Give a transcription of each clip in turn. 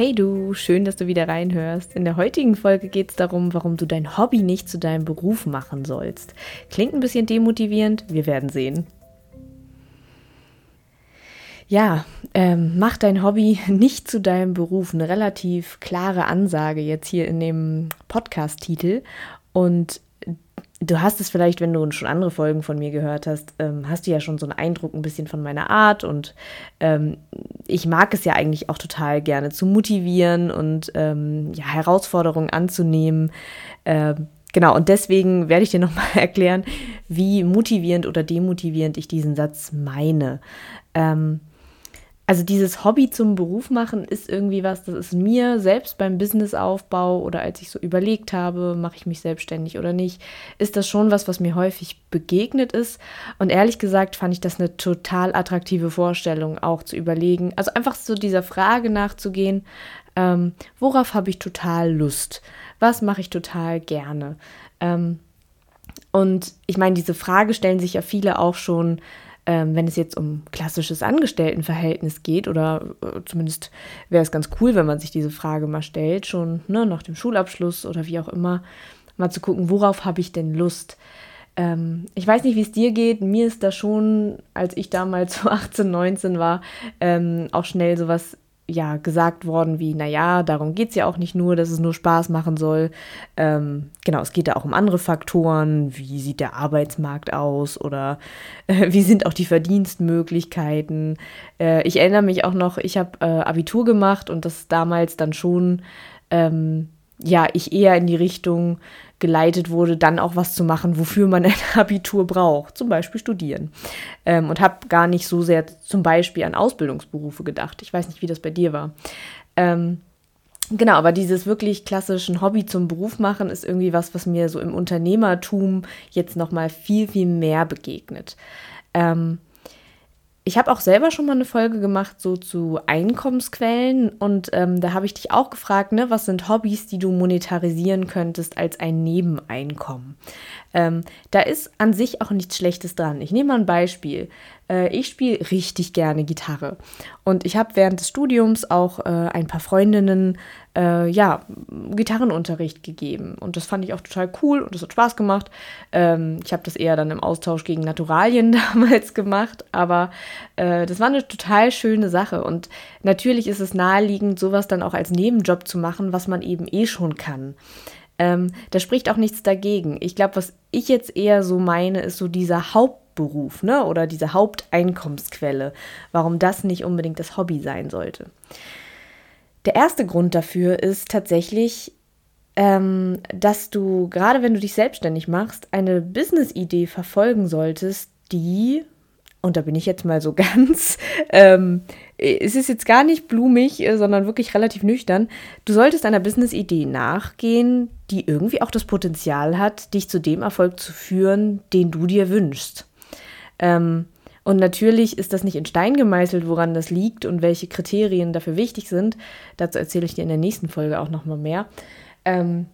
Hey du, schön, dass du wieder reinhörst. In der heutigen Folge geht es darum, warum du dein Hobby nicht zu deinem Beruf machen sollst. Klingt ein bisschen demotivierend, wir werden sehen. Ja, ähm, mach dein Hobby nicht zu deinem Beruf. Eine relativ klare Ansage jetzt hier in dem Podcast-Titel. Und Du hast es vielleicht, wenn du schon andere Folgen von mir gehört hast, ähm, hast du ja schon so einen Eindruck ein bisschen von meiner Art und ähm, ich mag es ja eigentlich auch total gerne zu motivieren und ähm, ja, Herausforderungen anzunehmen. Äh, genau, und deswegen werde ich dir nochmal erklären, wie motivierend oder demotivierend ich diesen Satz meine. Ähm, also dieses Hobby zum Beruf machen ist irgendwie was, das ist mir selbst beim Businessaufbau oder als ich so überlegt habe, mache ich mich selbstständig oder nicht, ist das schon was, was mir häufig begegnet ist. Und ehrlich gesagt fand ich das eine total attraktive Vorstellung, auch zu überlegen, also einfach so dieser Frage nachzugehen, ähm, worauf habe ich total Lust? Was mache ich total gerne? Ähm, und ich meine, diese Frage stellen sich ja viele auch schon ähm, wenn es jetzt um klassisches Angestelltenverhältnis geht, oder äh, zumindest wäre es ganz cool, wenn man sich diese Frage mal stellt, schon ne, nach dem Schulabschluss oder wie auch immer, mal zu gucken, worauf habe ich denn Lust? Ähm, ich weiß nicht, wie es dir geht. Mir ist da schon, als ich damals so 18, 19 war, ähm, auch schnell sowas ja gesagt worden wie, naja, darum geht es ja auch nicht nur, dass es nur Spaß machen soll. Ähm, genau, es geht da auch um andere Faktoren, wie sieht der Arbeitsmarkt aus oder äh, wie sind auch die Verdienstmöglichkeiten. Äh, ich erinnere mich auch noch, ich habe äh, Abitur gemacht und das damals dann schon, ähm, ja, ich eher in die Richtung geleitet wurde, dann auch was zu machen, wofür man ein Abitur braucht, zum Beispiel studieren. Ähm, und habe gar nicht so sehr zum Beispiel an Ausbildungsberufe gedacht. Ich weiß nicht, wie das bei dir war. Ähm, genau, aber dieses wirklich klassischen Hobby zum Beruf machen ist irgendwie was, was mir so im Unternehmertum jetzt noch mal viel, viel mehr begegnet. Ähm, ich habe auch selber schon mal eine Folge gemacht, so zu Einkommensquellen. Und ähm, da habe ich dich auch gefragt, ne, was sind Hobbys, die du monetarisieren könntest als ein Nebeneinkommen? Ähm, da ist an sich auch nichts Schlechtes dran. Ich nehme mal ein Beispiel. Äh, ich spiele richtig gerne Gitarre. Und ich habe während des Studiums auch äh, ein paar Freundinnen äh, ja, Gitarrenunterricht gegeben. Und das fand ich auch total cool und das hat Spaß gemacht. Ähm, ich habe das eher dann im Austausch gegen Naturalien damals gemacht, aber äh, das war eine total schöne Sache. Und natürlich ist es naheliegend, sowas dann auch als Nebenjob zu machen, was man eben eh schon kann. Ähm, da spricht auch nichts dagegen. Ich glaube, was ich jetzt eher so meine, ist so dieser Hauptberuf, ne? Oder diese Haupteinkommensquelle. Warum das nicht unbedingt das Hobby sein sollte. Der erste Grund dafür ist tatsächlich, ähm, dass du, gerade wenn du dich selbstständig machst, eine Business-Idee verfolgen solltest, die und da bin ich jetzt mal so ganz, ähm, es ist jetzt gar nicht blumig, äh, sondern wirklich relativ nüchtern. Du solltest einer Business-Idee nachgehen, die irgendwie auch das Potenzial hat, dich zu dem Erfolg zu führen, den du dir wünschst. Ähm, und natürlich ist das nicht in Stein gemeißelt, woran das liegt und welche Kriterien dafür wichtig sind. Dazu erzähle ich dir in der nächsten Folge auch nochmal mehr. Ähm,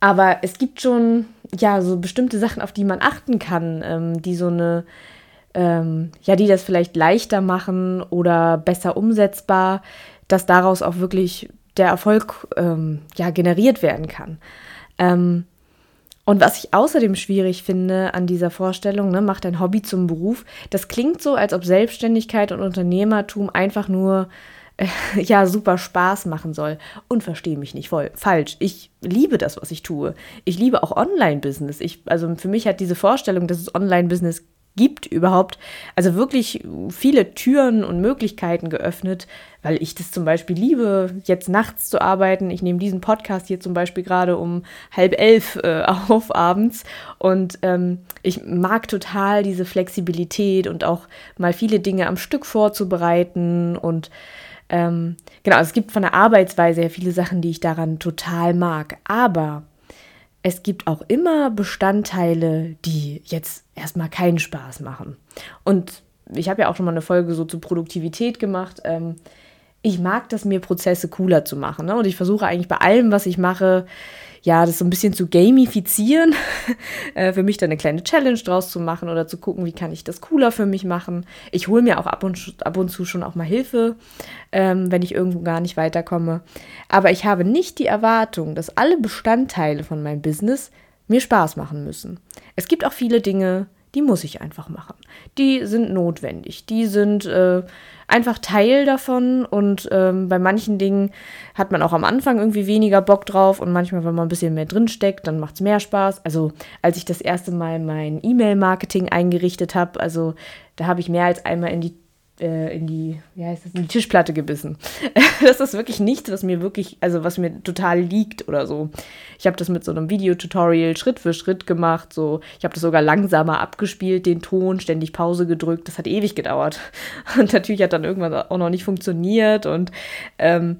aber es gibt schon ja so bestimmte Sachen, auf die man achten kann, ähm, die so eine ähm, ja, die das vielleicht leichter machen oder besser umsetzbar, dass daraus auch wirklich der Erfolg ähm, ja, generiert werden kann. Ähm, und was ich außerdem schwierig finde an dieser Vorstellung, ne, macht dein Hobby zum Beruf, das klingt so, als ob Selbstständigkeit und Unternehmertum einfach nur äh, ja super Spaß machen soll. Und verstehe mich nicht voll falsch. Ich liebe das, was ich tue. Ich liebe auch Online-Business. also für mich hat diese Vorstellung, dass es Online-Business gibt überhaupt, also wirklich viele Türen und Möglichkeiten geöffnet, weil ich das zum Beispiel liebe, jetzt nachts zu arbeiten. Ich nehme diesen Podcast hier zum Beispiel gerade um halb elf äh, auf abends und ähm, ich mag total diese Flexibilität und auch mal viele Dinge am Stück vorzubereiten und ähm, genau, es gibt von der Arbeitsweise her viele Sachen, die ich daran total mag, aber es gibt auch immer Bestandteile, die jetzt erstmal keinen Spaß machen. Und ich habe ja auch schon mal eine Folge so zur Produktivität gemacht. Ähm, ich mag das, mir Prozesse cooler zu machen. Ne? Und ich versuche eigentlich bei allem, was ich mache, ja, das so ein bisschen zu gamifizieren, äh, für mich dann eine kleine Challenge draus zu machen oder zu gucken, wie kann ich das cooler für mich machen. Ich hole mir auch ab und, ab und zu schon auch mal Hilfe, ähm, wenn ich irgendwo gar nicht weiterkomme. Aber ich habe nicht die Erwartung, dass alle Bestandteile von meinem Business mir Spaß machen müssen. Es gibt auch viele Dinge, die muss ich einfach machen. Die sind notwendig, die sind äh, einfach Teil davon und ähm, bei manchen Dingen hat man auch am Anfang irgendwie weniger Bock drauf und manchmal, wenn man ein bisschen mehr drinsteckt, dann macht es mehr Spaß. Also als ich das erste Mal mein E-Mail-Marketing eingerichtet habe, also da habe ich mehr als einmal in die äh, in die, wie heißt das, in die Tischplatte gebissen. das ist wirklich nichts, was mir wirklich, also was mir total liegt oder so. Ich habe das mit so einem Videotutorial Schritt für Schritt gemacht. So, ich habe das sogar langsamer abgespielt, den Ton, ständig Pause gedrückt. Das hat ewig gedauert. Und natürlich hat dann irgendwann auch noch nicht funktioniert. Und ähm,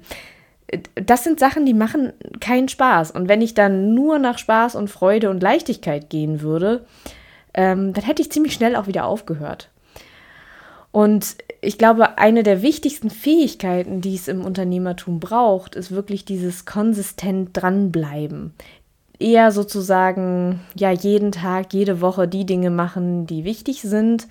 das sind Sachen, die machen keinen Spaß. Und wenn ich dann nur nach Spaß und Freude und Leichtigkeit gehen würde, ähm, dann hätte ich ziemlich schnell auch wieder aufgehört. Und ich glaube, eine der wichtigsten Fähigkeiten, die es im Unternehmertum braucht, ist wirklich dieses konsistent dranbleiben. Eher sozusagen, ja, jeden Tag, jede Woche die Dinge machen, die wichtig sind,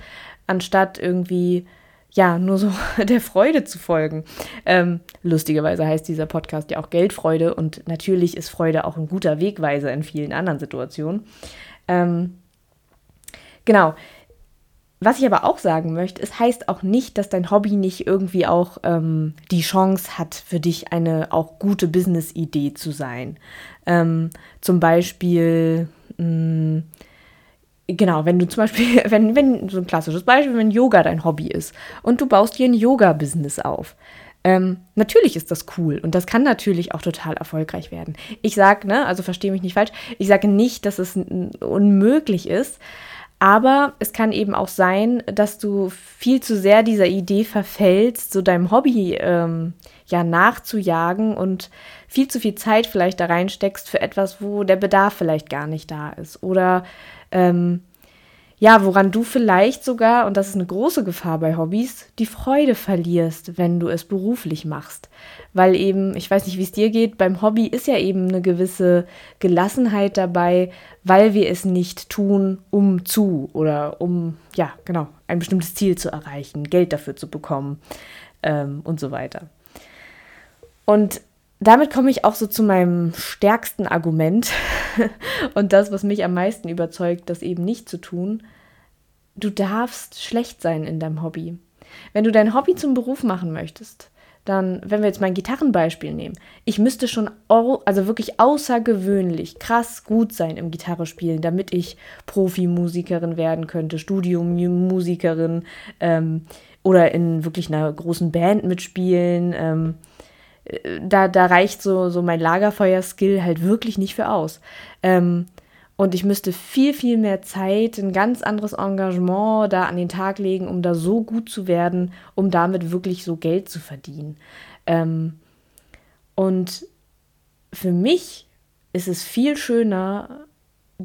anstatt irgendwie, ja, nur so der Freude zu folgen. Ähm, lustigerweise heißt dieser Podcast ja auch Geldfreude und natürlich ist Freude auch ein guter Wegweiser in vielen anderen Situationen. Ähm, genau. Was ich aber auch sagen möchte, es heißt auch nicht, dass dein Hobby nicht irgendwie auch ähm, die Chance hat, für dich eine auch gute Business-Idee zu sein. Ähm, zum Beispiel, mh, mm, genau, wenn du zum Beispiel, wenn, wenn, so ein klassisches Beispiel, wenn Yoga dein Hobby ist und du baust dir ein Yoga-Business auf. Ähm, natürlich ist das cool und das kann natürlich auch total erfolgreich werden. Ich sage, ne, also verstehe mich nicht falsch, ich sage nicht, dass es unmöglich ist, aber es kann eben auch sein, dass du viel zu sehr dieser Idee verfällst, so deinem Hobby ähm, ja nachzujagen und viel zu viel Zeit vielleicht da reinsteckst für etwas, wo der Bedarf vielleicht gar nicht da ist. Oder ähm, ja, woran du vielleicht sogar, und das ist eine große Gefahr bei Hobbys, die Freude verlierst, wenn du es beruflich machst. Weil eben, ich weiß nicht, wie es dir geht, beim Hobby ist ja eben eine gewisse Gelassenheit dabei, weil wir es nicht tun, um zu oder um, ja, genau, ein bestimmtes Ziel zu erreichen, Geld dafür zu bekommen ähm, und so weiter. Und damit komme ich auch so zu meinem stärksten Argument und das, was mich am meisten überzeugt, das eben nicht zu tun. Du darfst schlecht sein in deinem Hobby. Wenn du dein Hobby zum Beruf machen möchtest, dann, wenn wir jetzt mein Gitarrenbeispiel nehmen, ich müsste schon also wirklich außergewöhnlich krass gut sein im Gitarrespielen, damit ich Profimusikerin werden könnte, Studiomusikerin ähm, oder in wirklich einer großen Band mitspielen. Ähm, da, da reicht so, so mein Lagerfeuer-Skill halt wirklich nicht für aus. Ähm, und ich müsste viel, viel mehr Zeit, ein ganz anderes Engagement da an den Tag legen, um da so gut zu werden, um damit wirklich so Geld zu verdienen. Ähm, und für mich ist es viel schöner,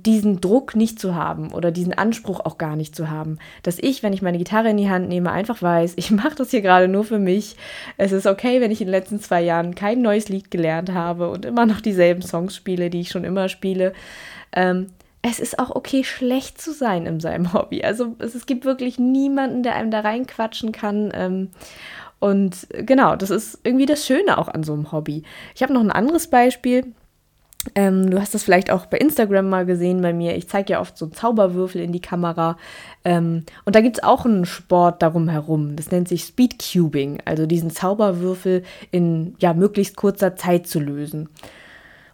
diesen Druck nicht zu haben oder diesen Anspruch auch gar nicht zu haben. Dass ich, wenn ich meine Gitarre in die Hand nehme, einfach weiß, ich mache das hier gerade nur für mich. Es ist okay, wenn ich in den letzten zwei Jahren kein neues Lied gelernt habe und immer noch dieselben Songs spiele, die ich schon immer spiele. Ähm, es ist auch okay, schlecht zu sein in seinem Hobby. Also es, es gibt wirklich niemanden, der einem da reinquatschen kann. Ähm, und genau, das ist irgendwie das Schöne auch an so einem Hobby. Ich habe noch ein anderes Beispiel. Ähm, du hast das vielleicht auch bei Instagram mal gesehen bei mir. Ich zeige ja oft so Zauberwürfel in die Kamera. Ähm, und da gibt es auch einen Sport darum herum. Das nennt sich Speedcubing, also diesen Zauberwürfel in ja, möglichst kurzer Zeit zu lösen.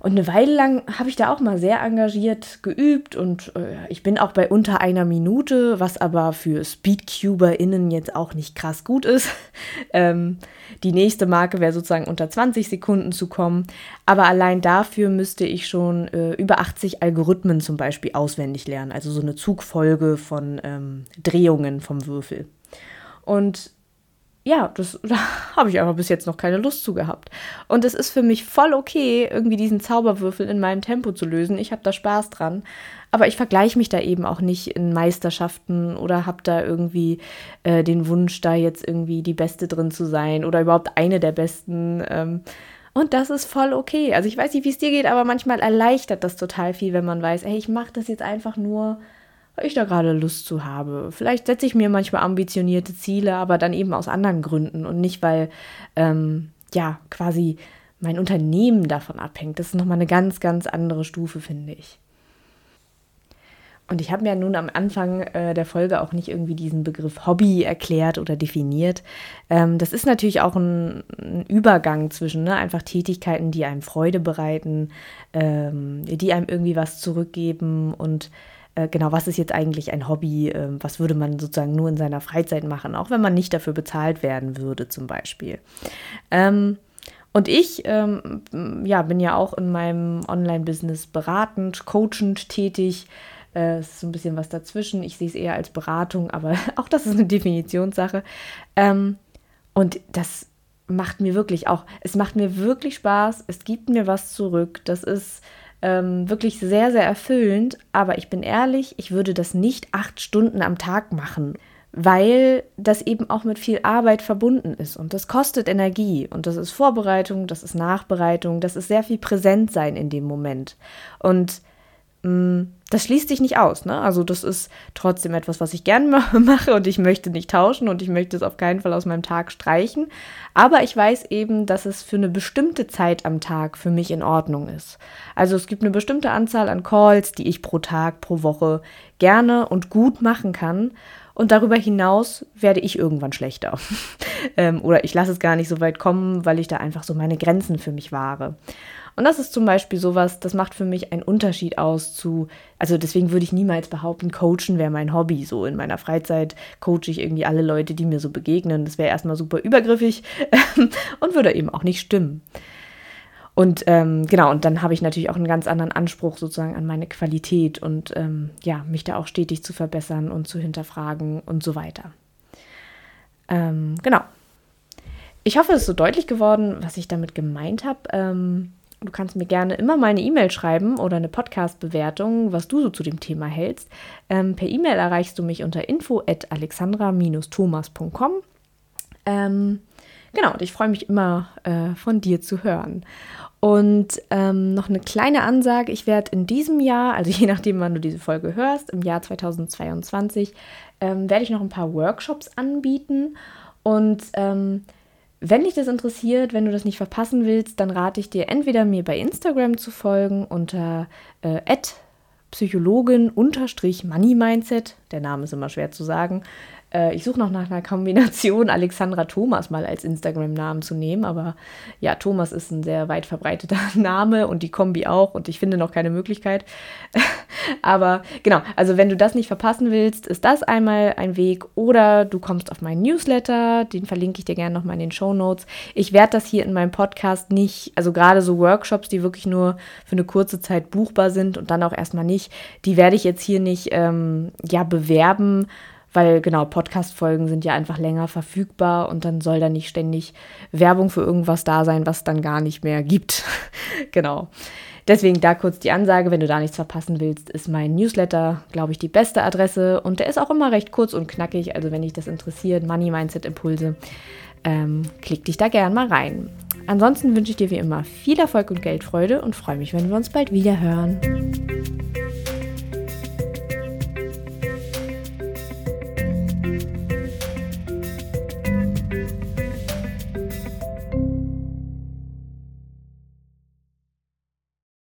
Und eine Weile lang habe ich da auch mal sehr engagiert geübt und äh, ich bin auch bei unter einer Minute, was aber für SpeedcuberInnen jetzt auch nicht krass gut ist. ähm, die nächste Marke wäre sozusagen unter 20 Sekunden zu kommen. Aber allein dafür müsste ich schon äh, über 80 Algorithmen zum Beispiel auswendig lernen. Also so eine Zugfolge von ähm, Drehungen vom Würfel. Und ja, das, da habe ich aber bis jetzt noch keine Lust zu gehabt. Und es ist für mich voll okay, irgendwie diesen Zauberwürfel in meinem Tempo zu lösen. Ich habe da Spaß dran. Aber ich vergleiche mich da eben auch nicht in Meisterschaften oder habe da irgendwie äh, den Wunsch, da jetzt irgendwie die Beste drin zu sein oder überhaupt eine der Besten. Ähm, Und das ist voll okay. Also ich weiß nicht, wie es dir geht, aber manchmal erleichtert das total viel, wenn man weiß, hey, ich mache das jetzt einfach nur, ich da gerade Lust zu habe. Vielleicht setze ich mir manchmal ambitionierte Ziele, aber dann eben aus anderen Gründen und nicht, weil, ähm, ja, quasi mein Unternehmen davon abhängt. Das ist nochmal eine ganz, ganz andere Stufe, finde ich. Und ich habe mir nun am Anfang äh, der Folge auch nicht irgendwie diesen Begriff Hobby erklärt oder definiert. Ähm, das ist natürlich auch ein, ein Übergang zwischen ne, einfach Tätigkeiten, die einem Freude bereiten, ähm, die einem irgendwie was zurückgeben und äh, genau, was ist jetzt eigentlich ein Hobby? Äh, was würde man sozusagen nur in seiner Freizeit machen, auch wenn man nicht dafür bezahlt werden würde, zum Beispiel. Ähm, und ich ähm, ja, bin ja auch in meinem Online-Business beratend, coachend tätig. Äh, es ist so ein bisschen was dazwischen. Ich sehe es eher als Beratung, aber auch das ist eine Definitionssache. Ähm, und das macht mir wirklich auch, es macht mir wirklich Spaß. Es gibt mir was zurück. Das ist ähm, wirklich sehr, sehr erfüllend. Aber ich bin ehrlich, ich würde das nicht acht Stunden am Tag machen weil das eben auch mit viel Arbeit verbunden ist. Und das kostet Energie. Und das ist Vorbereitung, das ist Nachbereitung, das ist sehr viel Präsentsein in dem Moment. Und das schließt sich nicht aus. Ne? Also das ist trotzdem etwas, was ich gern mache und ich möchte nicht tauschen und ich möchte es auf keinen Fall aus meinem Tag streichen. Aber ich weiß eben, dass es für eine bestimmte Zeit am Tag für mich in Ordnung ist. Also es gibt eine bestimmte Anzahl an Calls, die ich pro Tag, pro Woche gerne und gut machen kann. Und darüber hinaus werde ich irgendwann schlechter. ähm, oder ich lasse es gar nicht so weit kommen, weil ich da einfach so meine Grenzen für mich wahre. Und das ist zum Beispiel sowas, das macht für mich einen Unterschied aus zu, also deswegen würde ich niemals behaupten, Coachen wäre mein Hobby. So in meiner Freizeit coache ich irgendwie alle Leute, die mir so begegnen. Das wäre erstmal super übergriffig und würde eben auch nicht stimmen. Und ähm, genau, und dann habe ich natürlich auch einen ganz anderen Anspruch sozusagen an meine Qualität und ähm, ja, mich da auch stetig zu verbessern und zu hinterfragen und so weiter. Ähm, genau. Ich hoffe, es ist so deutlich geworden, was ich damit gemeint habe. Du kannst mir gerne immer mal eine E-Mail schreiben oder eine Podcast-Bewertung, was du so zu dem Thema hältst. Ähm, per E-Mail erreichst du mich unter info at alexandra-thomas.com. Ähm, genau, und ich freue mich immer äh, von dir zu hören. Und ähm, noch eine kleine Ansage, ich werde in diesem Jahr, also je nachdem, wann du diese Folge hörst, im Jahr 2022, ähm, werde ich noch ein paar Workshops anbieten. Und ähm, wenn dich das interessiert, wenn du das nicht verpassen willst, dann rate ich dir entweder mir bei Instagram zu folgen unter äh, Psychologin-Money Mindset. Der Name ist immer schwer zu sagen. Äh, ich suche noch nach einer Kombination, Alexandra Thomas mal als Instagram-Namen zu nehmen, aber ja, Thomas ist ein sehr weit verbreiteter Name und die Kombi auch und ich finde noch keine Möglichkeit. aber genau, also wenn du das nicht verpassen willst, ist das einmal ein Weg oder du kommst auf meinen Newsletter, den verlinke ich dir gerne nochmal in den Show Notes. Ich werde das hier in meinem Podcast nicht, also gerade so Workshops, die wirklich nur für eine kurze Zeit buchbar sind und dann auch erstmal nicht, die werde ich jetzt hier nicht ähm, ja bewerben, weil genau, Podcast-Folgen sind ja einfach länger verfügbar und dann soll da nicht ständig Werbung für irgendwas da sein, was dann gar nicht mehr gibt. genau. Deswegen da kurz die Ansage, wenn du da nichts verpassen willst, ist mein Newsletter, glaube ich, die beste Adresse und der ist auch immer recht kurz und knackig, also wenn dich das interessiert, Money Mindset Impulse, ähm, klick dich da gern mal rein. Ansonsten wünsche ich dir wie immer viel Erfolg und Geldfreude und freue mich, wenn wir uns bald wieder hören.